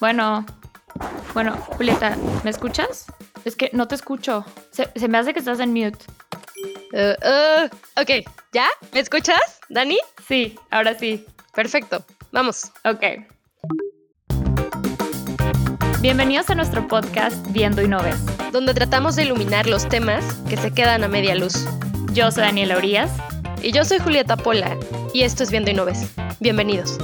Bueno, bueno, Julieta, ¿me escuchas? Es que no te escucho. Se, se me hace que estás en mute. Uh, uh, ok, ¿ya? ¿Me escuchas, Dani? Sí, ahora sí. Perfecto, vamos. Ok. Bienvenidos a nuestro podcast Viendo y No Ves. Donde tratamos de iluminar los temas que se quedan a media luz. Yo soy Daniela Urias. Y yo soy Julieta Pola. Y esto es Viendo y No Ves. Bienvenidos.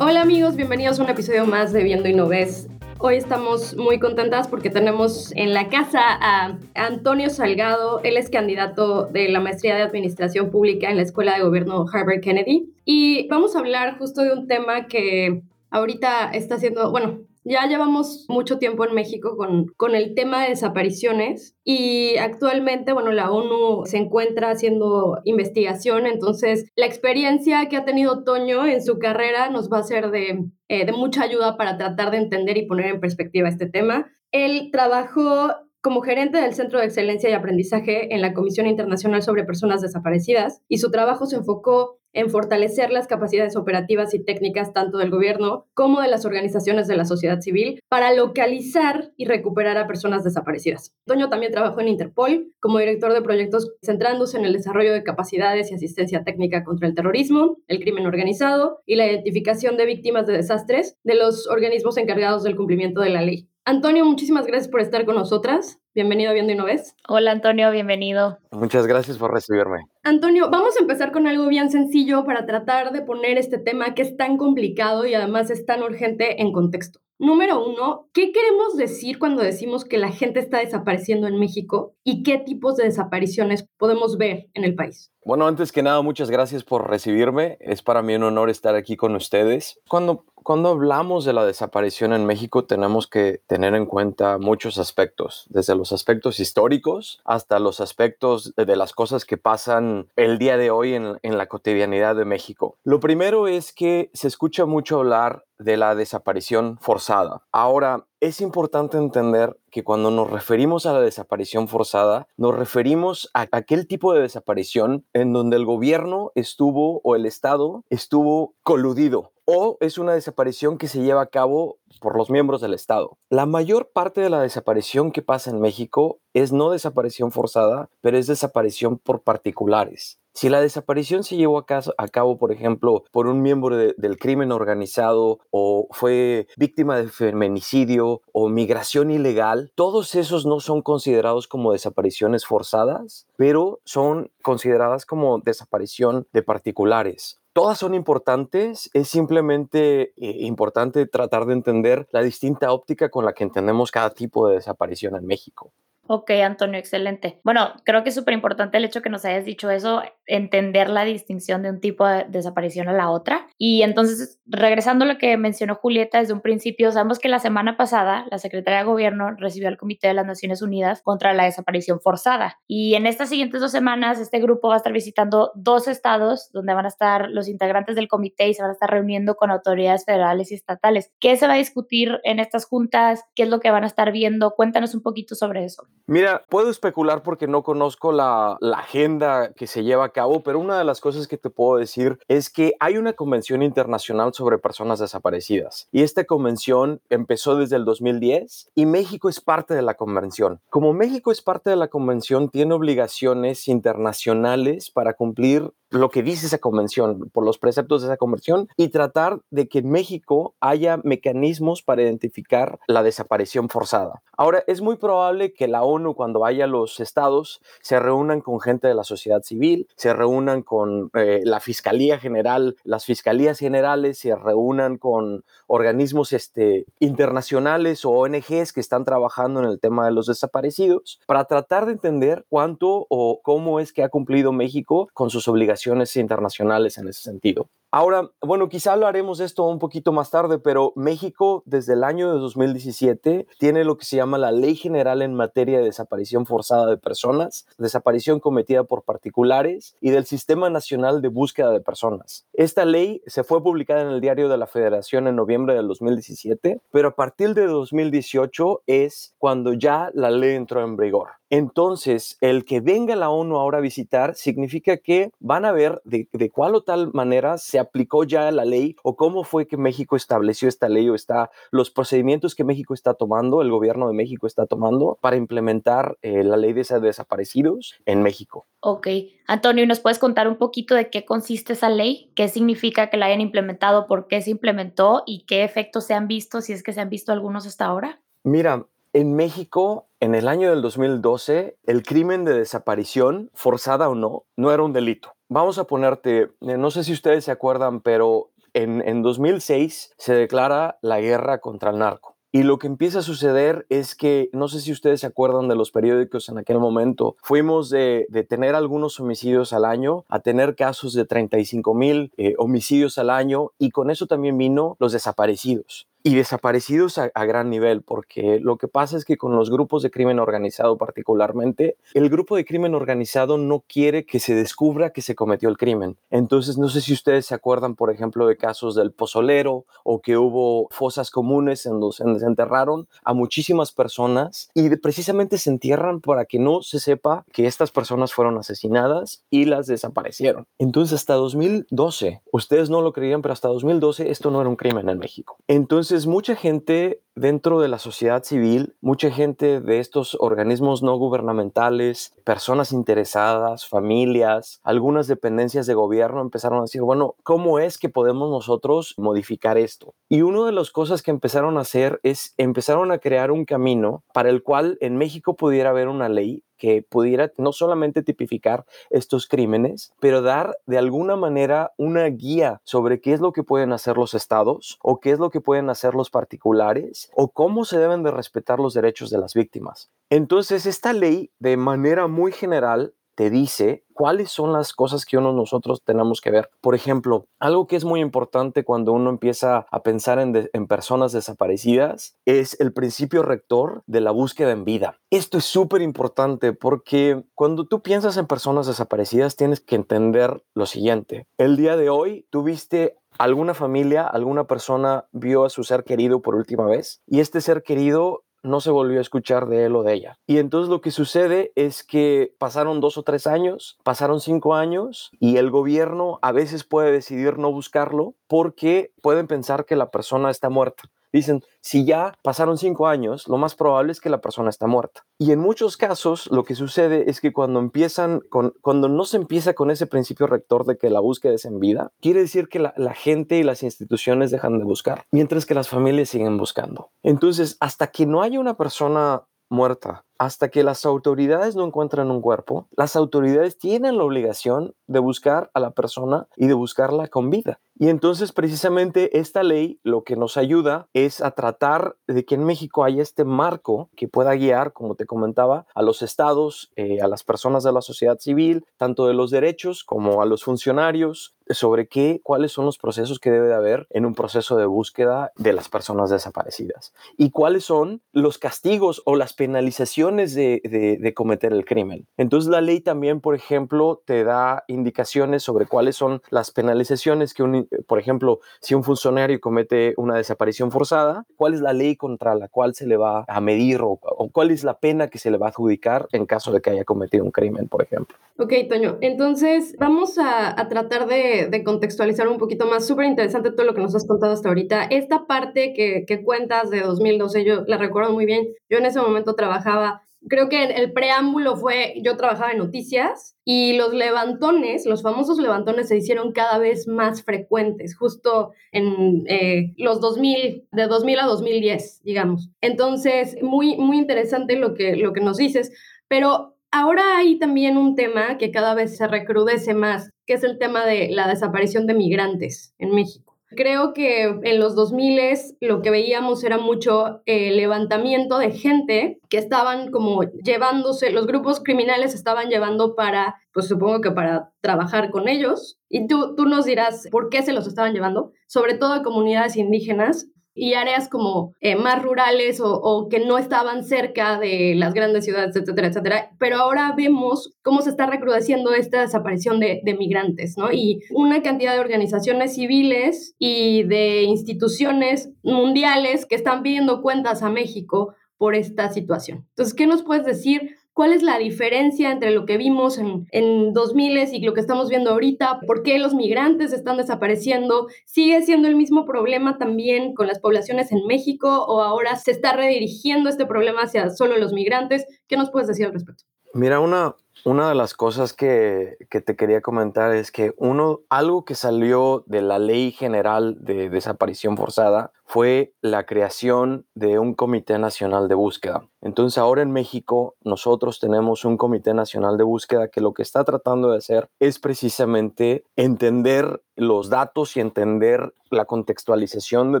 Hola amigos, bienvenidos a un episodio más de Viendo y No Ves. Hoy estamos muy contentas porque tenemos en la casa a Antonio Salgado. Él es candidato de la maestría de Administración Pública en la Escuela de Gobierno Harvard Kennedy. Y vamos a hablar justo de un tema que ahorita está siendo, bueno, ya llevamos mucho tiempo en México con, con el tema de desapariciones y actualmente, bueno, la ONU se encuentra haciendo investigación, entonces la experiencia que ha tenido Toño en su carrera nos va a ser de, eh, de mucha ayuda para tratar de entender y poner en perspectiva este tema. Él trabajó como gerente del Centro de Excelencia y Aprendizaje en la Comisión Internacional sobre Personas Desaparecidas y su trabajo se enfocó en fortalecer las capacidades operativas y técnicas tanto del gobierno como de las organizaciones de la sociedad civil para localizar y recuperar a personas desaparecidas. Toño también trabajó en Interpol como director de proyectos centrándose en el desarrollo de capacidades y asistencia técnica contra el terrorismo, el crimen organizado y la identificación de víctimas de desastres de los organismos encargados del cumplimiento de la ley. Antonio, muchísimas gracias por estar con nosotras. Bienvenido a Viendo y No Ves. Hola Antonio, bienvenido. Muchas gracias por recibirme. Antonio, vamos a empezar con algo bien sencillo para tratar de poner este tema que es tan complicado y además es tan urgente en contexto. Número uno, ¿qué queremos decir cuando decimos que la gente está desapareciendo en México y qué tipos de desapariciones podemos ver en el país? Bueno, antes que nada, muchas gracias por recibirme. Es para mí un honor estar aquí con ustedes. Cuando, cuando hablamos de la desaparición en México, tenemos que tener en cuenta muchos aspectos, desde los aspectos históricos hasta los aspectos de las cosas que pasan el día de hoy en, en la cotidianidad de México. Lo primero es que se escucha mucho hablar de la desaparición forzada. Ahora, es importante entender que cuando nos referimos a la desaparición forzada, nos referimos a aquel tipo de desaparición en donde el gobierno estuvo o el Estado estuvo coludido o es una desaparición que se lleva a cabo por los miembros del Estado. La mayor parte de la desaparición que pasa en México es no desaparición forzada, pero es desaparición por particulares. Si la desaparición se llevó a, cabo, por ejemplo, por un miembro de, del crimen organizado o fue víctima de feminicidio o migración ilegal, todos esos no son considerados como desapariciones forzadas, pero son consideradas como desaparición de particulares. Todas son importantes, es simplemente eh, importante tratar de entender la distinta óptica con la que entendemos cada tipo de desaparición en México. Ok, Antonio, excelente. Bueno, creo que es súper importante el hecho que nos hayas dicho eso, entender la distinción de un tipo de desaparición a la otra. Y entonces, regresando a lo que mencionó Julieta desde un principio, sabemos que la semana pasada la Secretaría de Gobierno recibió al Comité de las Naciones Unidas contra la desaparición forzada. Y en estas siguientes dos semanas, este grupo va a estar visitando dos estados donde van a estar los integrantes del comité y se van a estar reuniendo con autoridades federales y estatales. ¿Qué se va a discutir en estas juntas? ¿Qué es lo que van a estar viendo? Cuéntanos un poquito sobre eso. Mira, puedo especular porque no conozco la, la, agenda que se lleva a cabo, pero una de las cosas que te puedo decir es que hay una convención internacional sobre personas desaparecidas y esta convención empezó desde el 2010 y México es parte de la convención. Como México es parte de la convención, tiene obligaciones internacionales para cumplir lo que dice esa convención, por los preceptos de esa convención y tratar de que en México haya mecanismos para identificar la desaparición forzada. Ahora, es muy probable que la ONU cuando vaya a los estados se reúnan con gente de la sociedad civil, se reúnan con eh, la Fiscalía General, las Fiscalías Generales, se reúnan con organismos este, internacionales o ONGs que están trabajando en el tema de los desaparecidos para tratar de entender cuánto o cómo es que ha cumplido México con sus obligaciones internacionales en ese sentido. Ahora, bueno, quizá lo haremos esto un poquito más tarde, pero México desde el año de 2017 tiene lo que se llama la Ley General en materia de desaparición forzada de personas, desaparición cometida por particulares y del Sistema Nacional de Búsqueda de Personas. Esta ley se fue publicada en el Diario de la Federación en noviembre del 2017, pero a partir de 2018 es cuando ya la ley entró en vigor. Entonces, el que venga la ONU ahora a visitar significa que van a ver de, cuál o tal manera se aplicó ya la ley o cómo fue que México estableció esta ley o está los procedimientos que México está tomando, el gobierno de México está tomando para implementar eh, la ley de desaparecidos en México. Ok. Antonio, ¿nos puedes contar un poquito de qué consiste esa ley? ¿Qué significa que la hayan implementado? ¿Por qué se implementó? ¿Y qué efectos se han visto, si es que se han visto algunos hasta ahora? Mira, en México, en el año del 2012, el crimen de desaparición, forzada o no, no era un delito. Vamos a ponerte, eh, no sé si ustedes se acuerdan, pero en, en 2006 se declara la guerra contra el narco. Y lo que empieza a suceder es que, no sé si ustedes se acuerdan de los periódicos en aquel momento, fuimos de, tener algunos homicidios al año a tener casos de 35 mil eh, homicidios al año y con eso también vino los desaparecidos y desaparecidos a, gran nivel, porque lo que pasa es que con los grupos de crimen organizado particularmente, el grupo de crimen organizado no quiere que se descubra que se cometió el crimen. Entonces, no sé si ustedes se acuerdan, por ejemplo, de casos del pozolero o que hubo fosas comunes en donde se enterraron a muchísimas personas y precisamente se entierran para que no se sepa que estas personas fueron asesinadas y las desaparecieron. Entonces, hasta 2012, ustedes no lo creían, pero hasta 2012 esto no era un crimen en México. Entonces, mucha gente dentro de la sociedad civil, mucha gente de estos organismos no gubernamentales, personas interesadas, familias, algunas dependencias de gobierno empezaron a decir, bueno, ¿cómo es que podemos nosotros modificar esto? Y una de las cosas que empezaron a hacer es empezaron a crear un camino para el cual en México pudiera haber una ley que pudiera no solamente tipificar estos crímenes, pero dar de alguna manera una guía sobre qué es lo que pueden hacer los estados o qué es lo que pueden hacer los particulares o cómo se deben de respetar los derechos de las víctimas. Entonces, esta ley, de manera muy general, te dice cuáles son las cosas que uno nosotros tenemos que ver. Por ejemplo, algo que es muy importante cuando uno empieza a pensar en, en personas desaparecidas es el principio rector de la búsqueda en vida. Esto es súper importante porque cuando tú piensas en personas desaparecidas tienes que entender lo siguiente. El día de hoy tuviste alguna familia, alguna persona vio a su ser querido por última vez y este ser querido no se volvió a escuchar de él o de ella. Y entonces lo que sucede es que pasaron dos o tres años, pasaron cinco años y el gobierno a veces puede decidir no buscarlo porque pueden pensar que la persona está muerta. Dicen, si ya pasaron cinco años, lo más probable es que la persona está muerta. Y en muchos casos lo que sucede es que cuando empiezan, con, cuando no se empieza con ese principio rector de que la búsqueda es en vida, quiere decir que la, la gente y las instituciones dejan de buscar, mientras que las familias siguen buscando. Entonces, hasta que no haya una persona muerta. Hasta que las autoridades no encuentran un cuerpo, las autoridades tienen la obligación de buscar a la persona y de buscarla con vida. Y entonces precisamente esta ley lo que nos ayuda es a tratar de que en México haya este marco que pueda guiar, como te comentaba, a los estados, eh, a las personas de la sociedad civil, tanto de los derechos como a los funcionarios, sobre qué, cuáles son los procesos que debe de haber en un proceso de búsqueda de las personas desaparecidas y cuáles son los castigos o las penalizaciones de, de, cometer el crimen. Entonces la ley también, por ejemplo, te da indicaciones sobre cuáles son las penalizaciones que, un, por ejemplo, si un funcionario comete una desaparición forzada, cuál es la ley contra la cual se le va a medir o, o cuál es la pena que se le va a adjudicar en caso de que haya cometido un crimen, por ejemplo. Ok, Toño, entonces vamos a, a tratar de de, contextualizar un poquito más, súper interesante todo lo que nos has contado hasta ahorita. Esta parte que, que cuentas de 2012, yo la recuerdo muy bien. Yo en ese momento trabajaba creo que el preámbulo fue, yo trabajaba en noticias y los levantones, los famosos levantones se hicieron cada vez más frecuentes, justo en eh, los 2000, de 2000 a 2010, digamos. Entonces, muy, muy interesante lo que, lo que nos dices, pero Ahora hay también un tema que cada vez se recrudece más, que es el tema de la desaparición de migrantes en México. Creo que en los 2000 lo que veíamos era mucho el levantamiento de gente que estaban como llevándose, los grupos criminales estaban llevando para, pues supongo que para trabajar con ellos. Y tú, tú nos dirás por qué se los estaban llevando, sobre todo a comunidades indígenas, y áreas como eh, más rurales o, que no estaban cerca de las grandes ciudades, etcétera, etcétera. Pero ahora vemos cómo se está recrudeciendo esta desaparición de, de migrantes, ¿no? Y una cantidad de organizaciones civiles y de instituciones mundiales que están pidiendo cuentas a México por esta situación. Entonces, ¿qué nos puedes decir ¿Cuál es la diferencia entre lo que vimos en, en 2000 y lo que estamos viendo ahorita? ¿Por qué los migrantes están desapareciendo? ¿Sigue siendo el mismo problema también con las poblaciones en México o ahora se está redirigiendo este problema hacia solo los migrantes? ¿Qué nos puedes decir al respecto? Mira, una, una de las cosas que, te quería comentar es que uno, algo que salió de la ley general de desaparición forzada fue la creación de un Comité Nacional de Búsqueda. Entonces ahora en México nosotros tenemos un Comité Nacional de Búsqueda que lo que está tratando de hacer es precisamente entender los datos y entender la contextualización de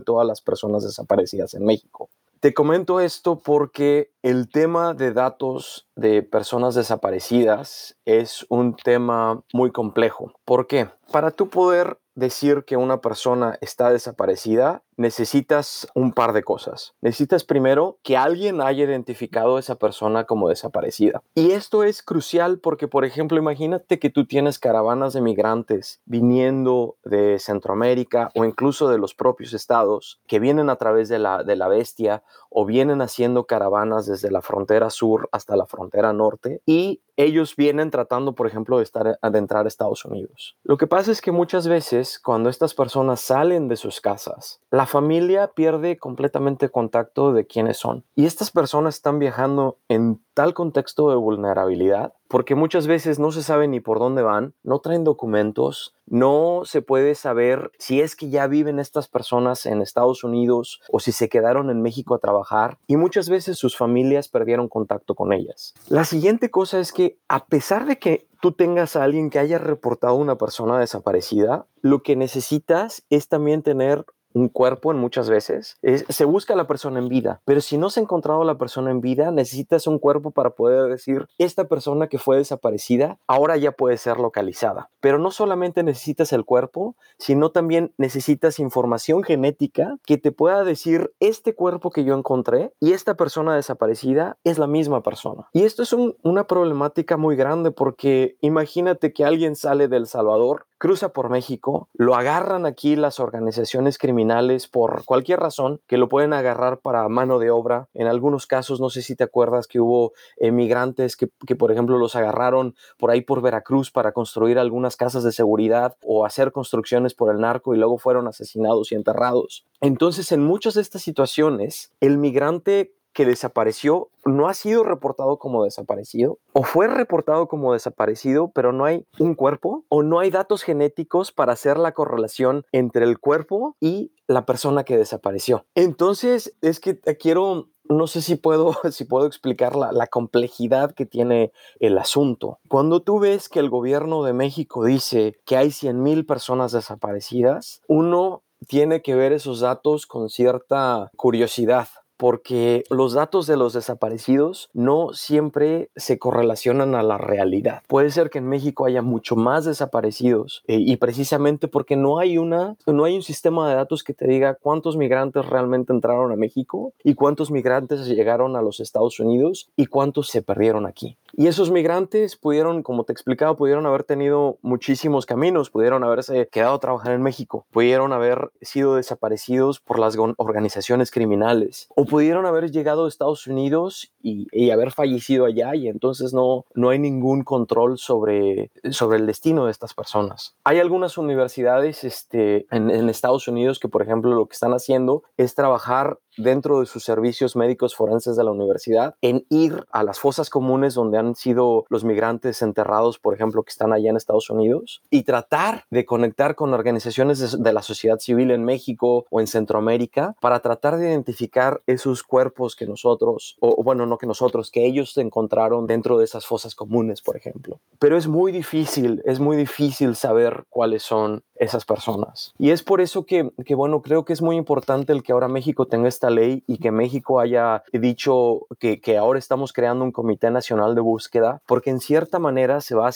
todas las personas desaparecidas en México. Te comento esto porque el tema de datos de personas desaparecidas es un tema muy complejo. ¿Por qué? Para tú poder decir que una persona está desaparecida, necesitas un par de cosas. Necesitas primero que alguien haya identificado a esa persona como desaparecida. Y esto es crucial porque, por ejemplo, imagínate que tú tienes caravanas de migrantes viniendo de Centroamérica o incluso de los propios estados que vienen a través de la, de la bestia o vienen haciendo caravanas desde la frontera sur hasta la frontera norte y ellos vienen tratando, por ejemplo, de, estar, de entrar a Estados Unidos. Lo que pasa es que muchas veces cuando estas personas salen de sus casas, la familia pierde completamente contacto de quiénes son. Y estas personas están viajando en tal contexto de vulnerabilidad, porque muchas veces no se sabe ni por dónde van, no traen documentos, no se puede saber si es que ya viven estas personas en Estados Unidos o si se quedaron en México a trabajar y muchas veces sus familias perdieron contacto con ellas. La siguiente cosa es que a pesar de que tú tengas a alguien que haya reportado una persona desaparecida, lo que necesitas es también tener un cuerpo en muchas veces. se busca la persona en vida, pero si no se ha encontrado la persona en vida, necesitas un cuerpo para poder decir, esta persona que fue desaparecida ahora ya puede ser localizada. Pero no solamente necesitas el cuerpo, sino también necesitas información genética que te pueda decir, este cuerpo que yo encontré y esta persona desaparecida es la misma persona. Y esto es una problemática muy grande porque imagínate que alguien sale del Salvador cruza por México, lo agarran aquí las organizaciones criminales por cualquier razón, que lo pueden agarrar para mano de obra. En algunos casos, no sé si te acuerdas que hubo emigrantes que, que, por ejemplo, los agarraron por ahí por Veracruz para construir algunas casas de seguridad o hacer construcciones por el narco y luego fueron asesinados y enterrados. Entonces, en muchas de estas situaciones, el migrante que desapareció no ha sido reportado como desaparecido o fue reportado como desaparecido, pero no hay un cuerpo o no hay datos genéticos para hacer la correlación entre el cuerpo y la persona que desapareció. Entonces, es que quiero no sé si puedo, si puedo explicar la, complejidad que tiene el asunto. Cuando tú ves que el gobierno de México dice que hay 100 mil personas desaparecidas, uno tiene que ver esos datos con cierta curiosidad porque los datos de los desaparecidos no siempre se correlacionan a la realidad. Puede ser que en México haya mucho más desaparecidos eh, y precisamente porque no hay una no hay un sistema de datos que te diga cuántos migrantes realmente entraron a México y cuántos migrantes llegaron a los Estados Unidos y cuántos se perdieron aquí. Y esos migrantes pudieron, como te explicaba, pudieron haber tenido muchísimos caminos, pudieron haberse quedado a trabajar en México, pudieron haber sido desaparecidos por las organizaciones criminales o pudieron haber llegado a Estados Unidos y, haber fallecido allá y entonces no, no hay ningún control sobre, sobre el destino de estas personas. Hay algunas universidades este, en, en Estados Unidos que, por ejemplo, lo que están haciendo es trabajar dentro de sus servicios médicos forenses de la universidad en ir a las fosas comunes donde han sido los migrantes enterrados, por ejemplo, que están allá en Estados Unidos, y tratar de conectar con organizaciones de, la sociedad civil en México o en Centroamérica para tratar de identificar esos cuerpos que nosotros, o bueno, no que nosotros, que ellos encontraron dentro de esas fosas comunes, por ejemplo. Pero es muy difícil, es muy difícil saber cuáles son esas personas. Y es por eso que, que, bueno, creo que es muy importante el que ahora México tenga ley y que México haya dicho que, que ahora estamos creando un Comité Nacional de Búsqueda, porque en cierta manera se va a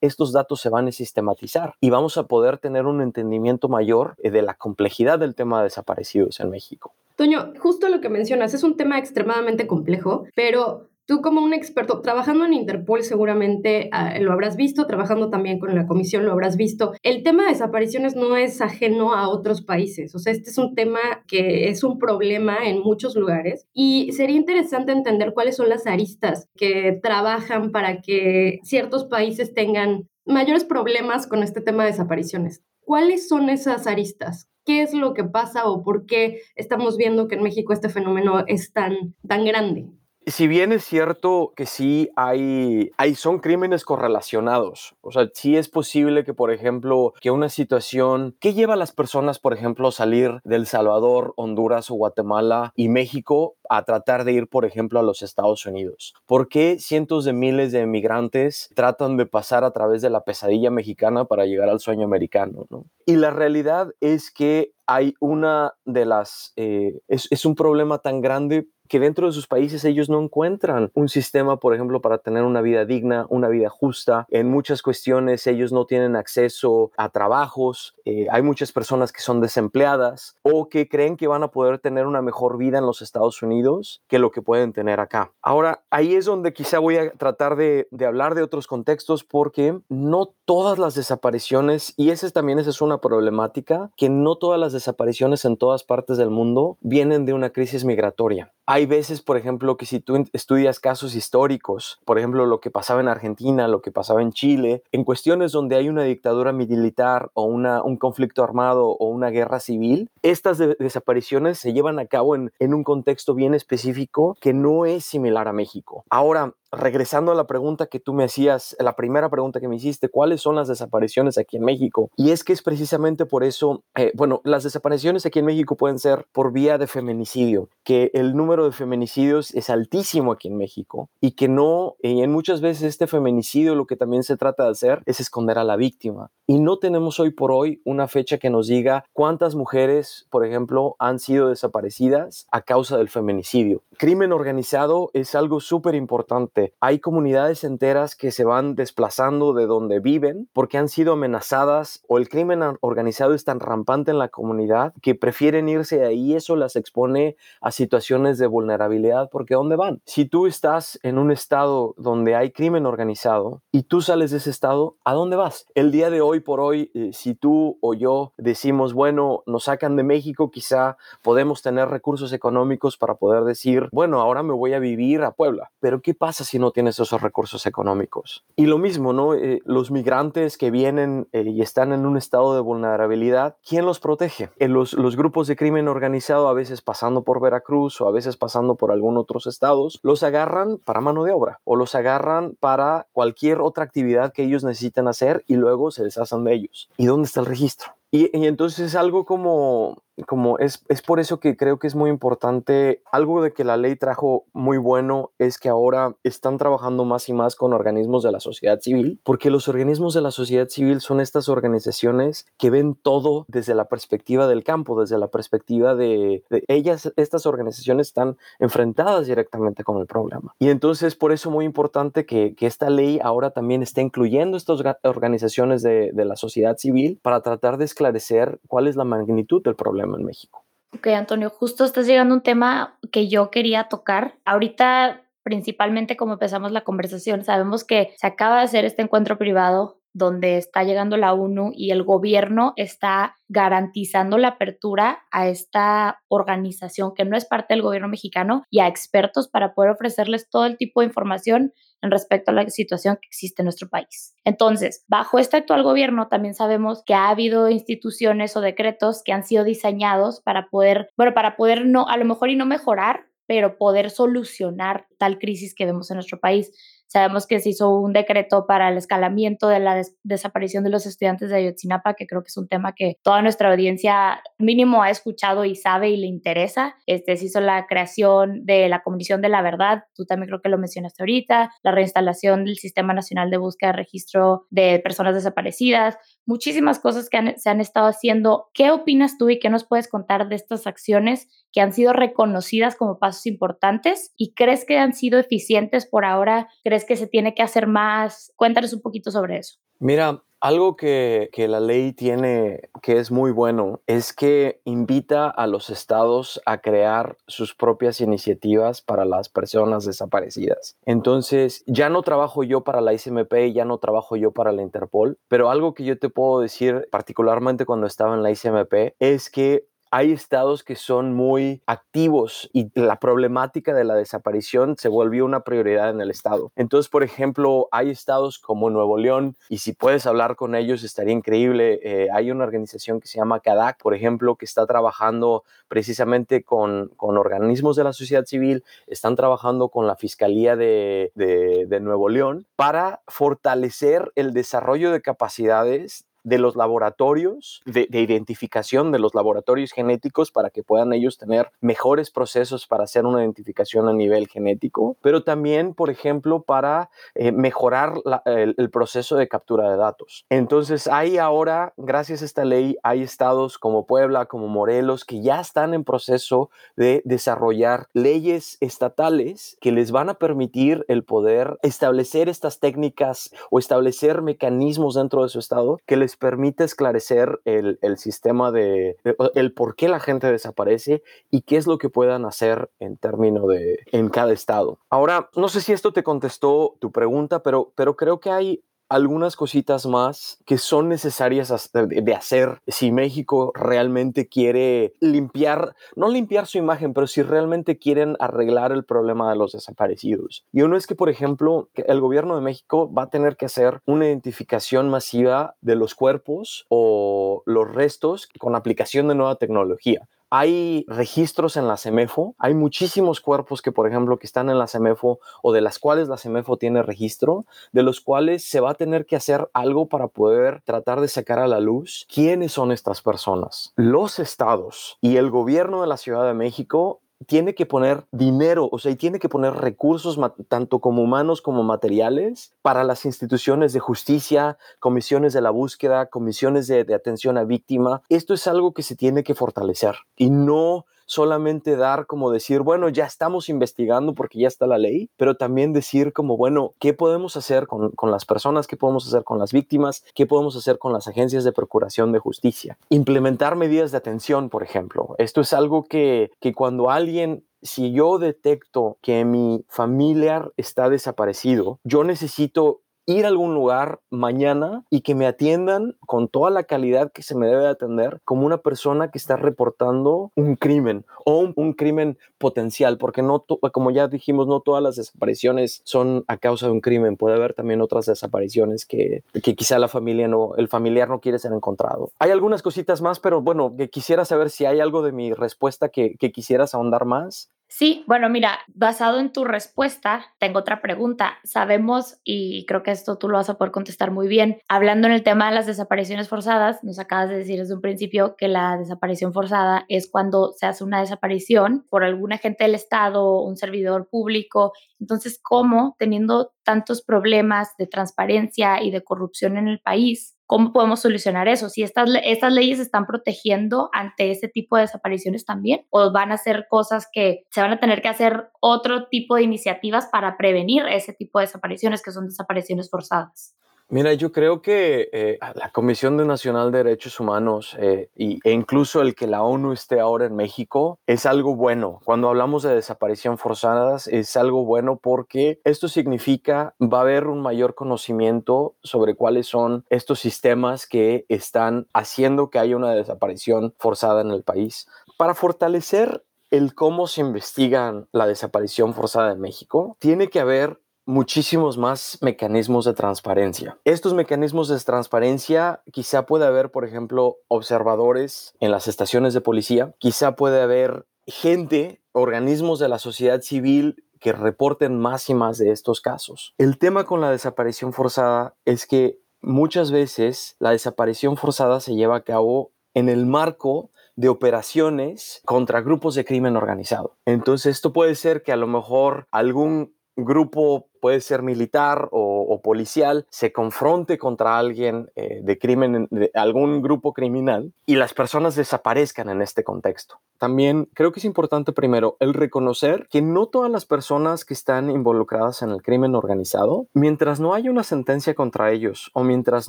estos datos se van a sistematizar y vamos a poder tener un entendimiento mayor eh, de la complejidad del tema de desaparecidos en México. Toño, justo lo que mencionas, es un tema extremadamente complejo, pero Tú como un experto, trabajando en Interpol seguramente ah, lo habrás visto, trabajando también con la comisión lo habrás visto. El tema de desapariciones no es ajeno a otros países, o sea, este es un tema que es un problema en muchos lugares y sería interesante entender cuáles son las aristas que trabajan para que ciertos países tengan mayores problemas con este tema de desapariciones. ¿Cuáles son esas aristas? ¿Qué es lo que pasa o por qué estamos viendo que en México este fenómeno es tan, tan grande? Si bien es cierto que sí hay, hay, son crímenes correlacionados, o sea, sí es posible que, por ejemplo, que una situación, ¿qué lleva a las personas, por ejemplo, a salir del Salvador, Honduras o Guatemala y México a tratar de ir, por ejemplo, a los Estados Unidos? ¿Por qué cientos de miles de emigrantes tratan de pasar a través de la pesadilla mexicana para llegar al sueño americano? ¿no? Y la realidad es que hay una de las, eh, es, es un problema tan grande que dentro de sus países ellos no encuentran un sistema, por ejemplo, para tener una vida digna, una vida justa. En muchas cuestiones ellos no tienen acceso a trabajos, eh, hay muchas personas que son desempleadas o que creen que van a poder tener una mejor vida en los Estados Unidos que lo que pueden tener acá. Ahora, ahí es donde quizá voy a tratar de, de hablar de otros contextos porque no todas las desapariciones, y esa también esa es una problemática, que no todas las desapariciones en todas partes del mundo vienen de una crisis migratoria. Hay veces, por ejemplo, que si tú estudias casos históricos, por ejemplo, lo que pasaba en Argentina, lo que pasaba en Chile, en cuestiones donde hay una dictadura militar o un conflicto armado o una guerra civil, estas desapariciones se llevan a cabo en, en un contexto bien específico que no es similar a México. Ahora, regresando a la pregunta que tú me hacías, la primera pregunta que me hiciste, ¿cuáles son las desapariciones aquí en México? Y es que es precisamente por eso, eh, bueno, las desapariciones aquí en México pueden ser por vía de feminicidio, que el número de feminicidios es altísimo aquí en México y que no, en muchas veces este feminicidio lo que también se trata de hacer es esconder a la víctima. Y no tenemos hoy por hoy una fecha que nos diga cuántas mujeres, por ejemplo, han sido desaparecidas a causa del feminicidio. Crimen organizado es algo súper importante hay comunidades enteras que se van desplazando de donde viven porque han sido amenazadas o el crimen organizado es tan rampante en la comunidad que prefieren irse de ahí. Eso las expone a situaciones de vulnerabilidad porque ¿dónde van? Si tú estás en un estado donde hay crimen organizado y tú sales de ese estado, ¿a dónde vas? El día de hoy por hoy, eh, si tú o yo decimos, bueno, nos sacan de México, quizá podemos tener recursos económicos para poder decir, bueno, ahora me voy a vivir a Puebla. Pero ¿qué pasa si no tienes esos recursos económicos. Y lo mismo, ¿no? Eh, los migrantes que vienen eh, y están en un estado de vulnerabilidad, ¿quién los protege? Los, los grupos de crimen organizado, a veces pasando por Veracruz o a veces pasando por algún otros estados, los agarran para mano de obra o los agarran para cualquier otra actividad que ellos necesiten hacer y luego se deshacen de ellos. ¿Y dónde está el registro? Y, y entonces es algo como como es, es por eso que creo que es muy importante, algo de que la ley trajo muy bueno es que ahora están trabajando más y más con organismos de la sociedad civil, porque los organismos de la sociedad civil son estas organizaciones que ven todo desde la perspectiva del campo, desde la perspectiva de, ellas, estas organizaciones están enfrentadas directamente con el problema. Y entonces por eso muy importante que, que esta ley ahora también esté incluyendo estas organizaciones de, de la sociedad civil para tratar de esclarecer cuál es la magnitud del problema en México. Ok, Antonio, justo estás llegando a un tema que yo quería tocar. Ahorita, principalmente como empezamos la conversación, sabemos que se acaba de hacer este encuentro privado donde está llegando la ONU y el gobierno está garantizando la apertura a esta organización que no es parte del gobierno mexicano y a expertos para poder ofrecerles todo el tipo de información en respecto a la situación que existe en nuestro país. Entonces, bajo este actual gobierno también sabemos que ha habido instituciones o decretos que han sido diseñados para poder, bueno, para poder no, a lo mejor y no mejorar, pero poder solucionar tal crisis que vemos en nuestro país. Sabemos que se hizo un decreto para el escalamiento de la desaparición de los estudiantes de Ayotzinapa, que creo que es un tema que toda nuestra audiencia mínimo ha escuchado y sabe y le interesa. Este, se hizo la creación de la Comisión de la Verdad, tú también creo que lo mencionaste ahorita, la reinstalación del Sistema Nacional de Búsqueda y Registro de Personas Desaparecidas, muchísimas cosas que se han estado haciendo. ¿Qué opinas tú y qué nos puedes contar de estas acciones que han sido reconocidas como pasos importantes y crees que han sido eficientes por ahora? ¿Crees que se tiene que hacer más? Cuéntanos un poquito sobre eso. Mira, Algo que, que, la ley tiene que es muy bueno es que invita a los estados a crear sus propias iniciativas para las personas desaparecidas. Entonces, ya no trabajo yo para la ICMP, ya no trabajo yo para la Interpol, pero algo que yo te puedo decir, particularmente cuando estaba en la ICMP, es que hay estados que son muy activos y la problemática de la desaparición se volvió una prioridad en el estado. Entonces, por ejemplo, hay estados como Nuevo León y si puedes hablar con ellos estaría increíble. Eh, hay una organización que se llama CADAC, por ejemplo, que está trabajando precisamente con, con organismos de la sociedad civil, están trabajando con la Fiscalía de, de, de Nuevo León para fortalecer el desarrollo de capacidades de los laboratorios, de, identificación de los laboratorios genéticos para que puedan ellos tener mejores procesos para hacer una identificación a nivel genético, pero también, por ejemplo, para eh, mejorar el, el, proceso de captura de datos. Entonces, hay ahora, gracias a esta ley, hay estados como Puebla, como Morelos, que ya están en proceso de desarrollar leyes estatales que les van a permitir el poder establecer estas técnicas o establecer mecanismos dentro de su estado que les permite esclarecer el, el sistema de, el por qué la gente desaparece y qué es lo que puedan hacer en términos de en cada estado. Ahora, no sé si esto te contestó tu pregunta, pero, pero creo que hay algunas cositas más que son necesarias de hacer si México realmente quiere limpiar, no limpiar su imagen, pero si realmente quieren arreglar el problema de los desaparecidos. Y uno es que, por ejemplo, el gobierno de México va a tener que hacer una identificación masiva de los cuerpos o los restos con aplicación de nueva tecnología hay registros en la CEMEFO, hay muchísimos cuerpos que, por ejemplo, que están en la CEMEFO o de las cuales la CEMEFO tiene registro, de los cuales se va a tener que hacer algo para poder tratar de sacar a la luz quiénes son estas personas. Los estados y el gobierno de la Ciudad de México tiene que poner dinero, o sea, y tiene que poner recursos tanto como humanos como materiales para las instituciones de justicia, comisiones de la búsqueda, comisiones de, atención a víctima. Esto es algo que se tiene que fortalecer y no solamente dar como decir, bueno, ya estamos investigando porque ya está la ley, pero también decir como, bueno, ¿qué podemos hacer con, con, las personas? ¿Qué podemos hacer con las víctimas? ¿Qué podemos hacer con las agencias de procuración de justicia? Implementar medidas de atención, por ejemplo. Esto es algo que, que cuando alguien si yo detecto que mi familiar está desaparecido, yo necesito ir a algún lugar mañana y que me atiendan con toda la calidad que se me debe atender como una persona que está reportando un crimen o un, un crimen potencial, porque no, como ya dijimos, no todas las desapariciones son a causa de un crimen, puede haber también otras desapariciones que, que quizá la familia no, el familiar no quiere ser encontrado. Hay algunas cositas más, pero bueno, que quisiera saber si hay algo de mi respuesta que, que quisieras ahondar más. Sí, bueno, mira, basado en tu respuesta, tengo otra pregunta. Sabemos, y creo que esto tú lo vas a poder contestar muy bien, hablando en el tema de las desapariciones forzadas, nos acabas de decir desde un principio que la desaparición forzada es cuando se hace una desaparición por algún agente del Estado, un servidor público. Entonces, ¿cómo, teniendo tantos problemas de transparencia y de corrupción en el país, ¿Cómo podemos solucionar eso? Si estas, estas leyes están protegiendo ante ese tipo de desapariciones también, o van a ser cosas que se van a tener que hacer otro tipo de iniciativas para prevenir ese tipo de desapariciones, que son desapariciones forzadas. Mira, yo creo que eh, la Comisión de Nacional de Derechos Humanos eh, y, e incluso el que la ONU esté ahora en México es algo bueno. Cuando hablamos de desaparición forzadas es algo bueno porque esto significa va a haber un mayor conocimiento sobre cuáles son estos sistemas que están haciendo que haya una desaparición forzada en el país. Para fortalecer el cómo se investiga la desaparición forzada en México, tiene que haber muchísimos más mecanismos de transparencia. Estos mecanismos de transparencia quizá puede haber, por ejemplo, observadores en las estaciones de policía, quizá puede haber gente, organismos de la sociedad civil que reporten más y más de estos casos. El tema con la desaparición forzada es que muchas veces la desaparición forzada se lleva a cabo en el marco de operaciones contra grupos de crimen organizado. Entonces esto puede ser que a lo mejor algún grupo puede ser militar o, policial, se confronte contra alguien eh, de crimen, de algún grupo criminal, y las personas desaparezcan en este contexto. También creo que es importante primero el reconocer que no todas las personas que están involucradas en el crimen organizado, mientras no haya una sentencia contra ellos o mientras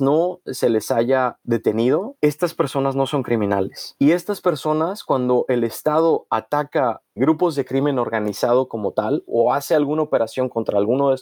no se les haya detenido, estas personas no son criminales. Y estas personas, cuando el Estado ataca grupos de crimen organizado como tal o hace alguna operación contra alguno de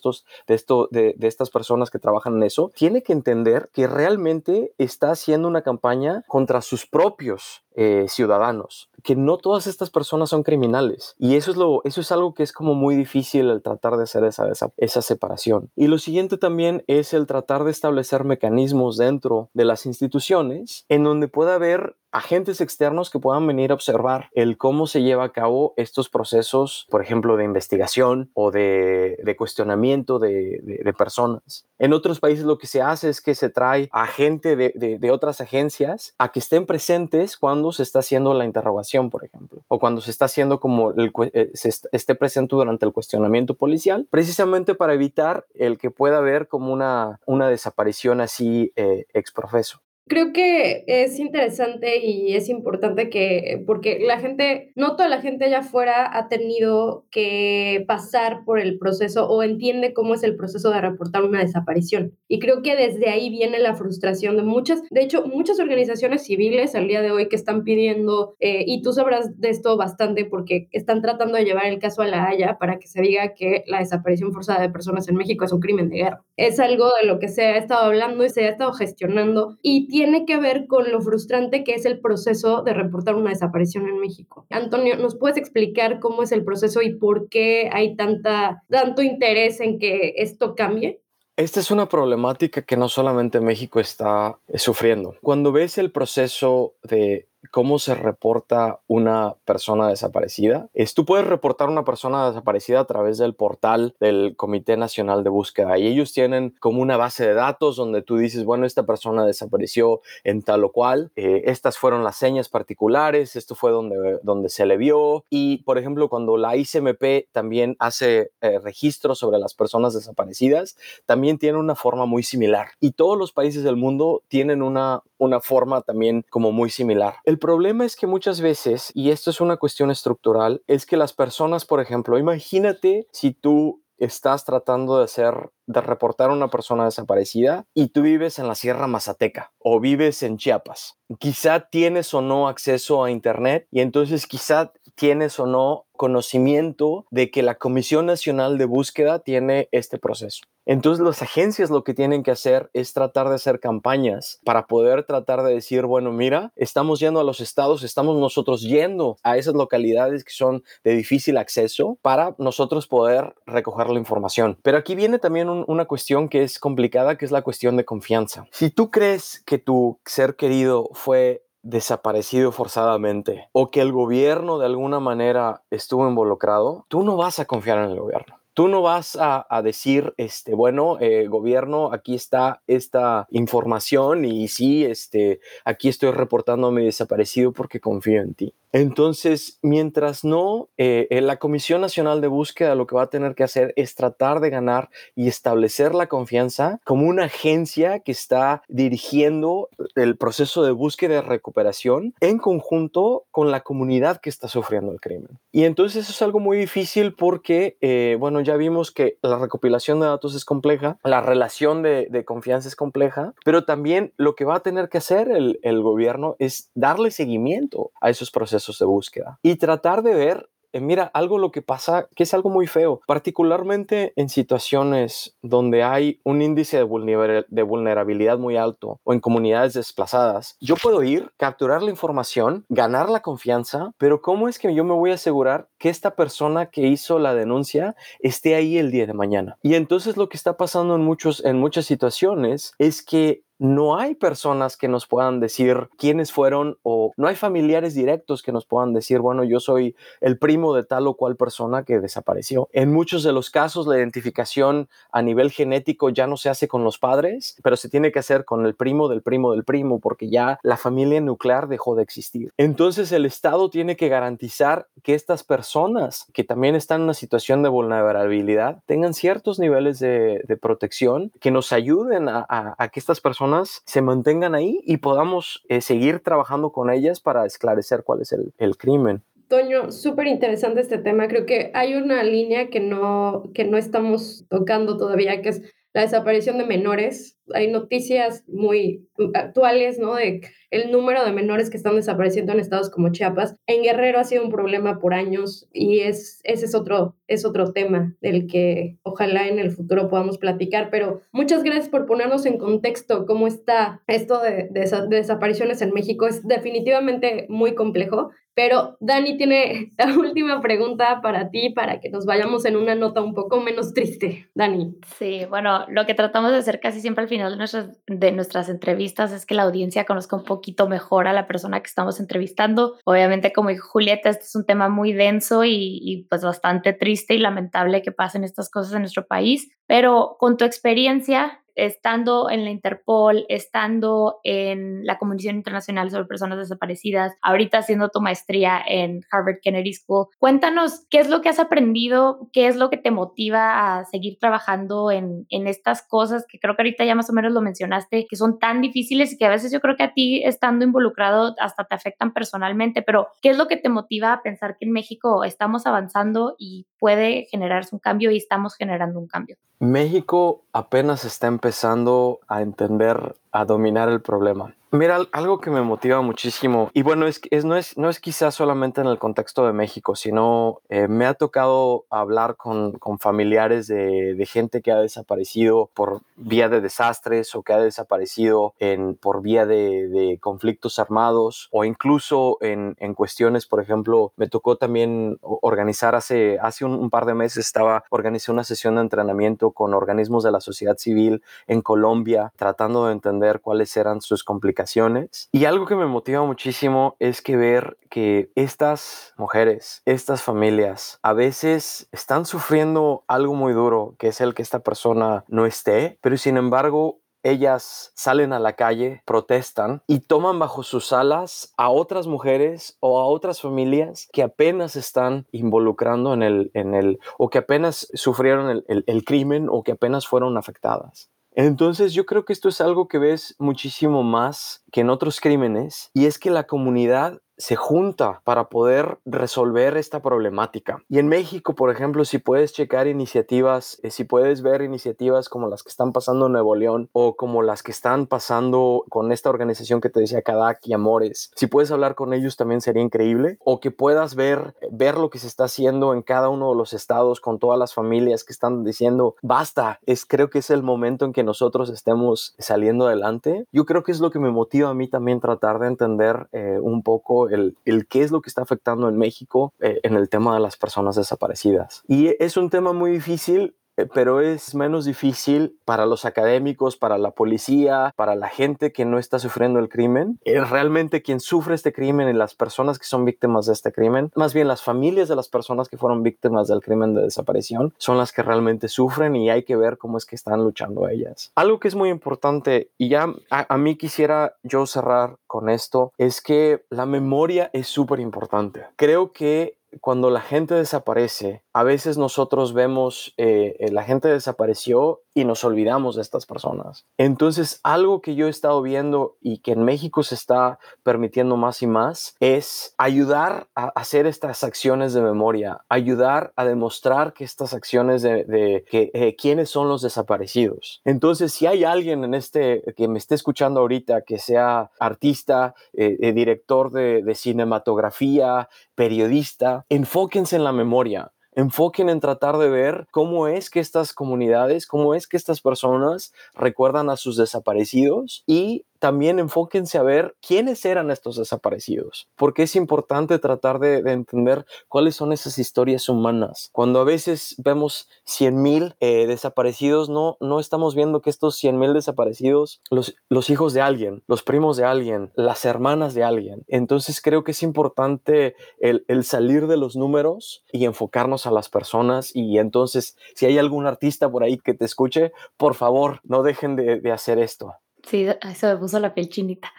de esto de, estas personas que trabajan en eso tiene que entender que realmente está haciendo una campaña contra sus propios eh, ciudadanos, que no todas estas personas son criminales. Y eso es, lo, eso es algo que es como muy difícil el tratar de hacer esa, esa, esa separación. Y lo siguiente también es el tratar de establecer mecanismos dentro de las instituciones en donde pueda haber agentes externos que puedan venir a observar el cómo se lleva a cabo estos procesos, por ejemplo, de investigación o de, cuestionamiento de, personas. En otros países lo que se hace es que se trae a gente de, otras agencias a que estén presentes cuando se está haciendo la interrogación, por ejemplo, o cuando se está haciendo como eh, se esté presente durante el cuestionamiento policial, precisamente para evitar el que pueda haber como una, desaparición así eh, exprofeso. Creo que es interesante y es importante que, porque la gente, no toda la gente allá afuera ha tenido que pasar por el proceso o entiende cómo es el proceso de reportar una desaparición. Y creo que desde ahí viene la frustración de muchas, de hecho, muchas organizaciones civiles al día de hoy que están pidiendo, eh, y tú sabrás de esto bastante porque están tratando de llevar el caso a la Haya para que se diga que la desaparición forzada de personas en México es un crimen de guerra. Es algo de lo que se ha estado hablando y se ha estado gestionando y tiene que ver con lo frustrante que es el proceso de reportar una desaparición en México. Antonio, ¿nos puedes explicar cómo es el proceso y por qué hay tanta, tanto interés en que esto cambie? Esta es una problemática que no solamente México está sufriendo. Cuando ves el proceso de cómo se reporta una persona desaparecida. Es, tú puedes reportar una persona desaparecida a través del portal del Comité Nacional de Búsqueda y ellos tienen como una base de datos donde tú dices, bueno, esta persona desapareció en tal o cual, eh, estas fueron las señas particulares, esto fue donde, donde se le vio y, por ejemplo, cuando la ICMP también hace eh, registros sobre las personas desaparecidas, también tiene una forma muy similar y todos los países del mundo tienen una, una forma también como muy similar. El problema es que muchas veces, y esto es una cuestión estructural, es que las personas, por ejemplo, imagínate si tú estás tratando de hacer, de reportar a una persona desaparecida y tú vives en la Sierra Mazateca o vives en Chiapas. Quizá tienes o no acceso a Internet y entonces quizá tienes o no conocimiento de que la Comisión Nacional de Búsqueda tiene este proceso. Entonces las agencias lo que tienen que hacer es tratar de hacer campañas para poder tratar de decir, bueno, mira, estamos yendo a los estados, estamos nosotros yendo a esas localidades que son de difícil acceso para nosotros poder recoger la información. Pero aquí viene también una cuestión que es complicada, que es la cuestión de confianza. Si tú crees que tu ser querido fue desaparecido forzadamente o que el gobierno de alguna manera estuvo involucrado, tú no vas a confiar en el gobierno. Tú no vas a, decir, este, bueno, eh, gobierno, aquí está esta información y sí, este, aquí estoy reportando a mi desaparecido porque confío en ti. Entonces, mientras no, eh, la Comisión Nacional de Búsqueda lo que va a tener que hacer es tratar de ganar y establecer la confianza como una agencia que está dirigiendo el proceso de búsqueda y recuperación en conjunto con la comunidad que está sufriendo el crimen. Y entonces eso es algo muy difícil porque, eh, bueno, ya vimos que la recopilación de datos es compleja, la relación de, confianza es compleja, pero también lo que va a tener que hacer el gobierno es darle seguimiento a esos procesos de búsqueda y tratar de ver eh, mira, algo lo que pasa, que es algo muy feo, particularmente en situaciones donde hay un índice de, vulnerabilidad muy alto o en comunidades desplazadas, yo puedo ir, capturar la información, ganar la confianza, pero ¿cómo es que yo me voy a asegurar que esta persona que hizo la denuncia esté ahí el día de mañana? Y entonces lo que está pasando en, muchos, en muchas situaciones es que no hay personas que nos puedan decir quiénes fueron o no hay familiares directos que nos puedan decir, bueno, yo soy el primo de tal o cual persona que desapareció. En muchos de los casos la identificación a nivel genético ya no se hace con los padres, pero se tiene que hacer con el primo del primo del primo porque ya la familia nuclear dejó de existir. Entonces el Estado tiene que garantizar que estas personas que también están en una situación de vulnerabilidad tengan ciertos niveles de, protección que nos ayuden a, que estas personas se mantengan ahí y podamos eh, seguir trabajando con ellas para esclarecer cuál es el, crimen. Toño, súper interesante este tema. Creo que hay una línea que no, que no estamos tocando todavía, que es la desaparición de menores. Hay noticias muy actuales, ¿no? De el número de menores que están desapareciendo en estados como Chiapas. En Guerrero ha sido un problema por años y es, ese es otro, es otro tema del que ojalá en el futuro podamos platicar. Pero muchas gracias por ponernos en contexto cómo está esto de, de desapariciones en México. Es definitivamente muy complejo. Pero Dani tiene la última pregunta para ti, para que nos vayamos en una nota un poco menos triste. Dani. Sí, bueno, lo que tratamos de hacer casi siempre al final de nuestras, de nuestras entrevistas es que la audiencia conozca un poquito mejor a la persona que estamos entrevistando. Obviamente, como dijo Julieta, este es un tema muy denso y, y pues bastante triste y lamentable que pasen estas cosas en nuestro país, pero con tu experiencia, estando en la Interpol, estando en la Comisión Internacional sobre Personas Desaparecidas, ahorita haciendo tu maestría en Harvard Kennedy School. Cuéntanos qué es lo que has aprendido, qué es lo que te motiva a seguir trabajando en, en estas cosas que creo que ahorita ya más o menos lo mencionaste, que son tan difíciles y que a veces yo creo que a ti estando involucrado hasta te afectan personalmente, pero ¿qué es lo que te motiva a pensar que en México estamos avanzando y puede generarse un cambio y estamos generando un cambio? México apenas está empezando a entender, a dominar el problema. Mira, algo que me motiva muchísimo, y bueno, es, es, no, es, no es quizás solamente en el contexto de México, sino eh, me ha tocado hablar con, con familiares de, de, gente que ha desaparecido por vía de desastres o que ha desaparecido en, por vía de, de conflictos armados o incluso en, en, cuestiones, por ejemplo, me tocó también organizar hace, hace un, un par de meses, estaba organizando una sesión de entrenamiento con organismos de la sociedad civil en Colombia, tratando de entender cuáles eran sus complicaciones y algo que me motiva muchísimo es que ver que estas mujeres, estas familias, a veces están sufriendo algo muy duro, que es el que esta persona no esté, pero sin embargo ellas salen a la calle, protestan y toman bajo sus alas a otras mujeres o a otras familias que apenas están involucrando en el, en el o que apenas sufrieron el, el crimen o que apenas fueron afectadas. Entonces yo creo que esto es algo que ves muchísimo más que en otros crímenes y es que la comunidad se junta para poder resolver esta problemática. Y en México, por ejemplo, si puedes checar iniciativas, eh, si puedes ver iniciativas como las que están pasando en Nuevo León o como las que están pasando con esta organización que te decía Kadak y Amores, si puedes hablar con ellos también sería increíble o que puedas ver ver lo que se está haciendo en cada uno de los estados con todas las familias que están diciendo, "Basta, es creo que es el momento en que nosotros estemos saliendo adelante." Yo creo que es lo que me motiva a mí también tratar de entender eh, un poco el, qué es lo que está afectando en México eh, en el tema de las personas desaparecidas. Y es un tema muy difícil pero es menos difícil para los académicos, para la policía, para la gente que no está sufriendo el crimen. Es realmente quien sufre este crimen y las personas que son víctimas de este crimen, más bien las familias de las personas que fueron víctimas del crimen de desaparición, son las que realmente sufren y hay que ver cómo es que están luchando ellas. Algo que es muy importante y ya a, a mí quisiera yo cerrar con esto es que la memoria es súper importante. Creo que cuando la gente desaparece, a veces nosotros vemos, eh, eh, la gente desapareció y nos olvidamos de estas personas. Entonces, algo que yo he estado viendo y que en México se está permitiendo más y más es ayudar a hacer estas acciones de memoria, ayudar a demostrar que estas acciones de, que eh, quiénes son los desaparecidos. Entonces, si hay alguien en este que me esté escuchando ahorita que sea artista, director de, de cinematografía, periodista, enfóquense en la memoria enfoquen en tratar de ver cómo es que estas comunidades, cómo es que estas personas recuerdan a sus desaparecidos y también enfóquense a ver quiénes eran estos desaparecidos, porque es importante tratar de, entender cuáles son esas historias humanas. Cuando a veces vemos 100 mil eh, desaparecidos, no, no estamos viendo que estos 100 mil desaparecidos, los, los hijos de alguien, los primos de alguien, las hermanas de alguien. Entonces creo que es importante el, el salir de los números y enfocarnos a las personas y entonces si hay algún artista por ahí que te escuche, por favor, no dejen de, de hacer esto. Sí, se me puso la piel chinita.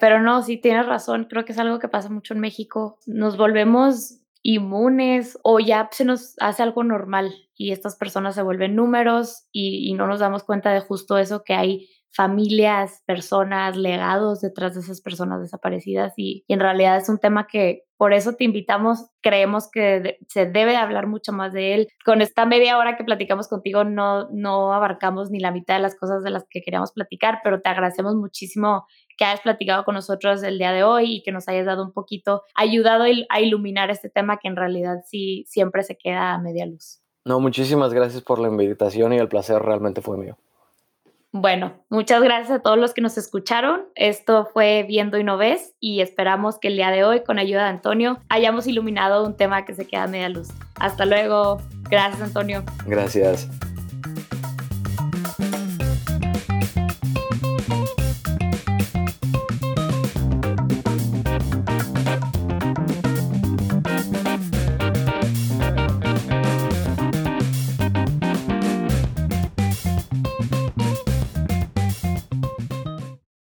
Pero no, sí tienes razón, creo que es algo que pasa mucho en México. Nos volvemos inmunes o ya se nos hace algo normal y estas personas se vuelven números y, y no nos damos cuenta de justo eso que hay familias, personas, legados detrás de esas personas desaparecidas y, en realidad es un tema que por eso te invitamos, creemos que se debe hablar mucho más de él. Con esta media hora que platicamos contigo no, no abarcamos ni la mitad de las cosas de las que queríamos platicar, pero te agradecemos muchísimo que hayas platicado con nosotros el día de hoy y que nos hayas dado un poquito, ayudado a iluminar este tema que en realidad sí siempre se queda a media luz. No, muchísimas gracias por la invitación y el placer realmente fue mío. Bueno, muchas gracias a todos los que nos escucharon. Esto fue Viendo y No Ves y esperamos que el día de hoy, con ayuda de Antonio, hayamos iluminado un tema que se queda a media luz. Hasta luego. Gracias, Antonio. Gracias.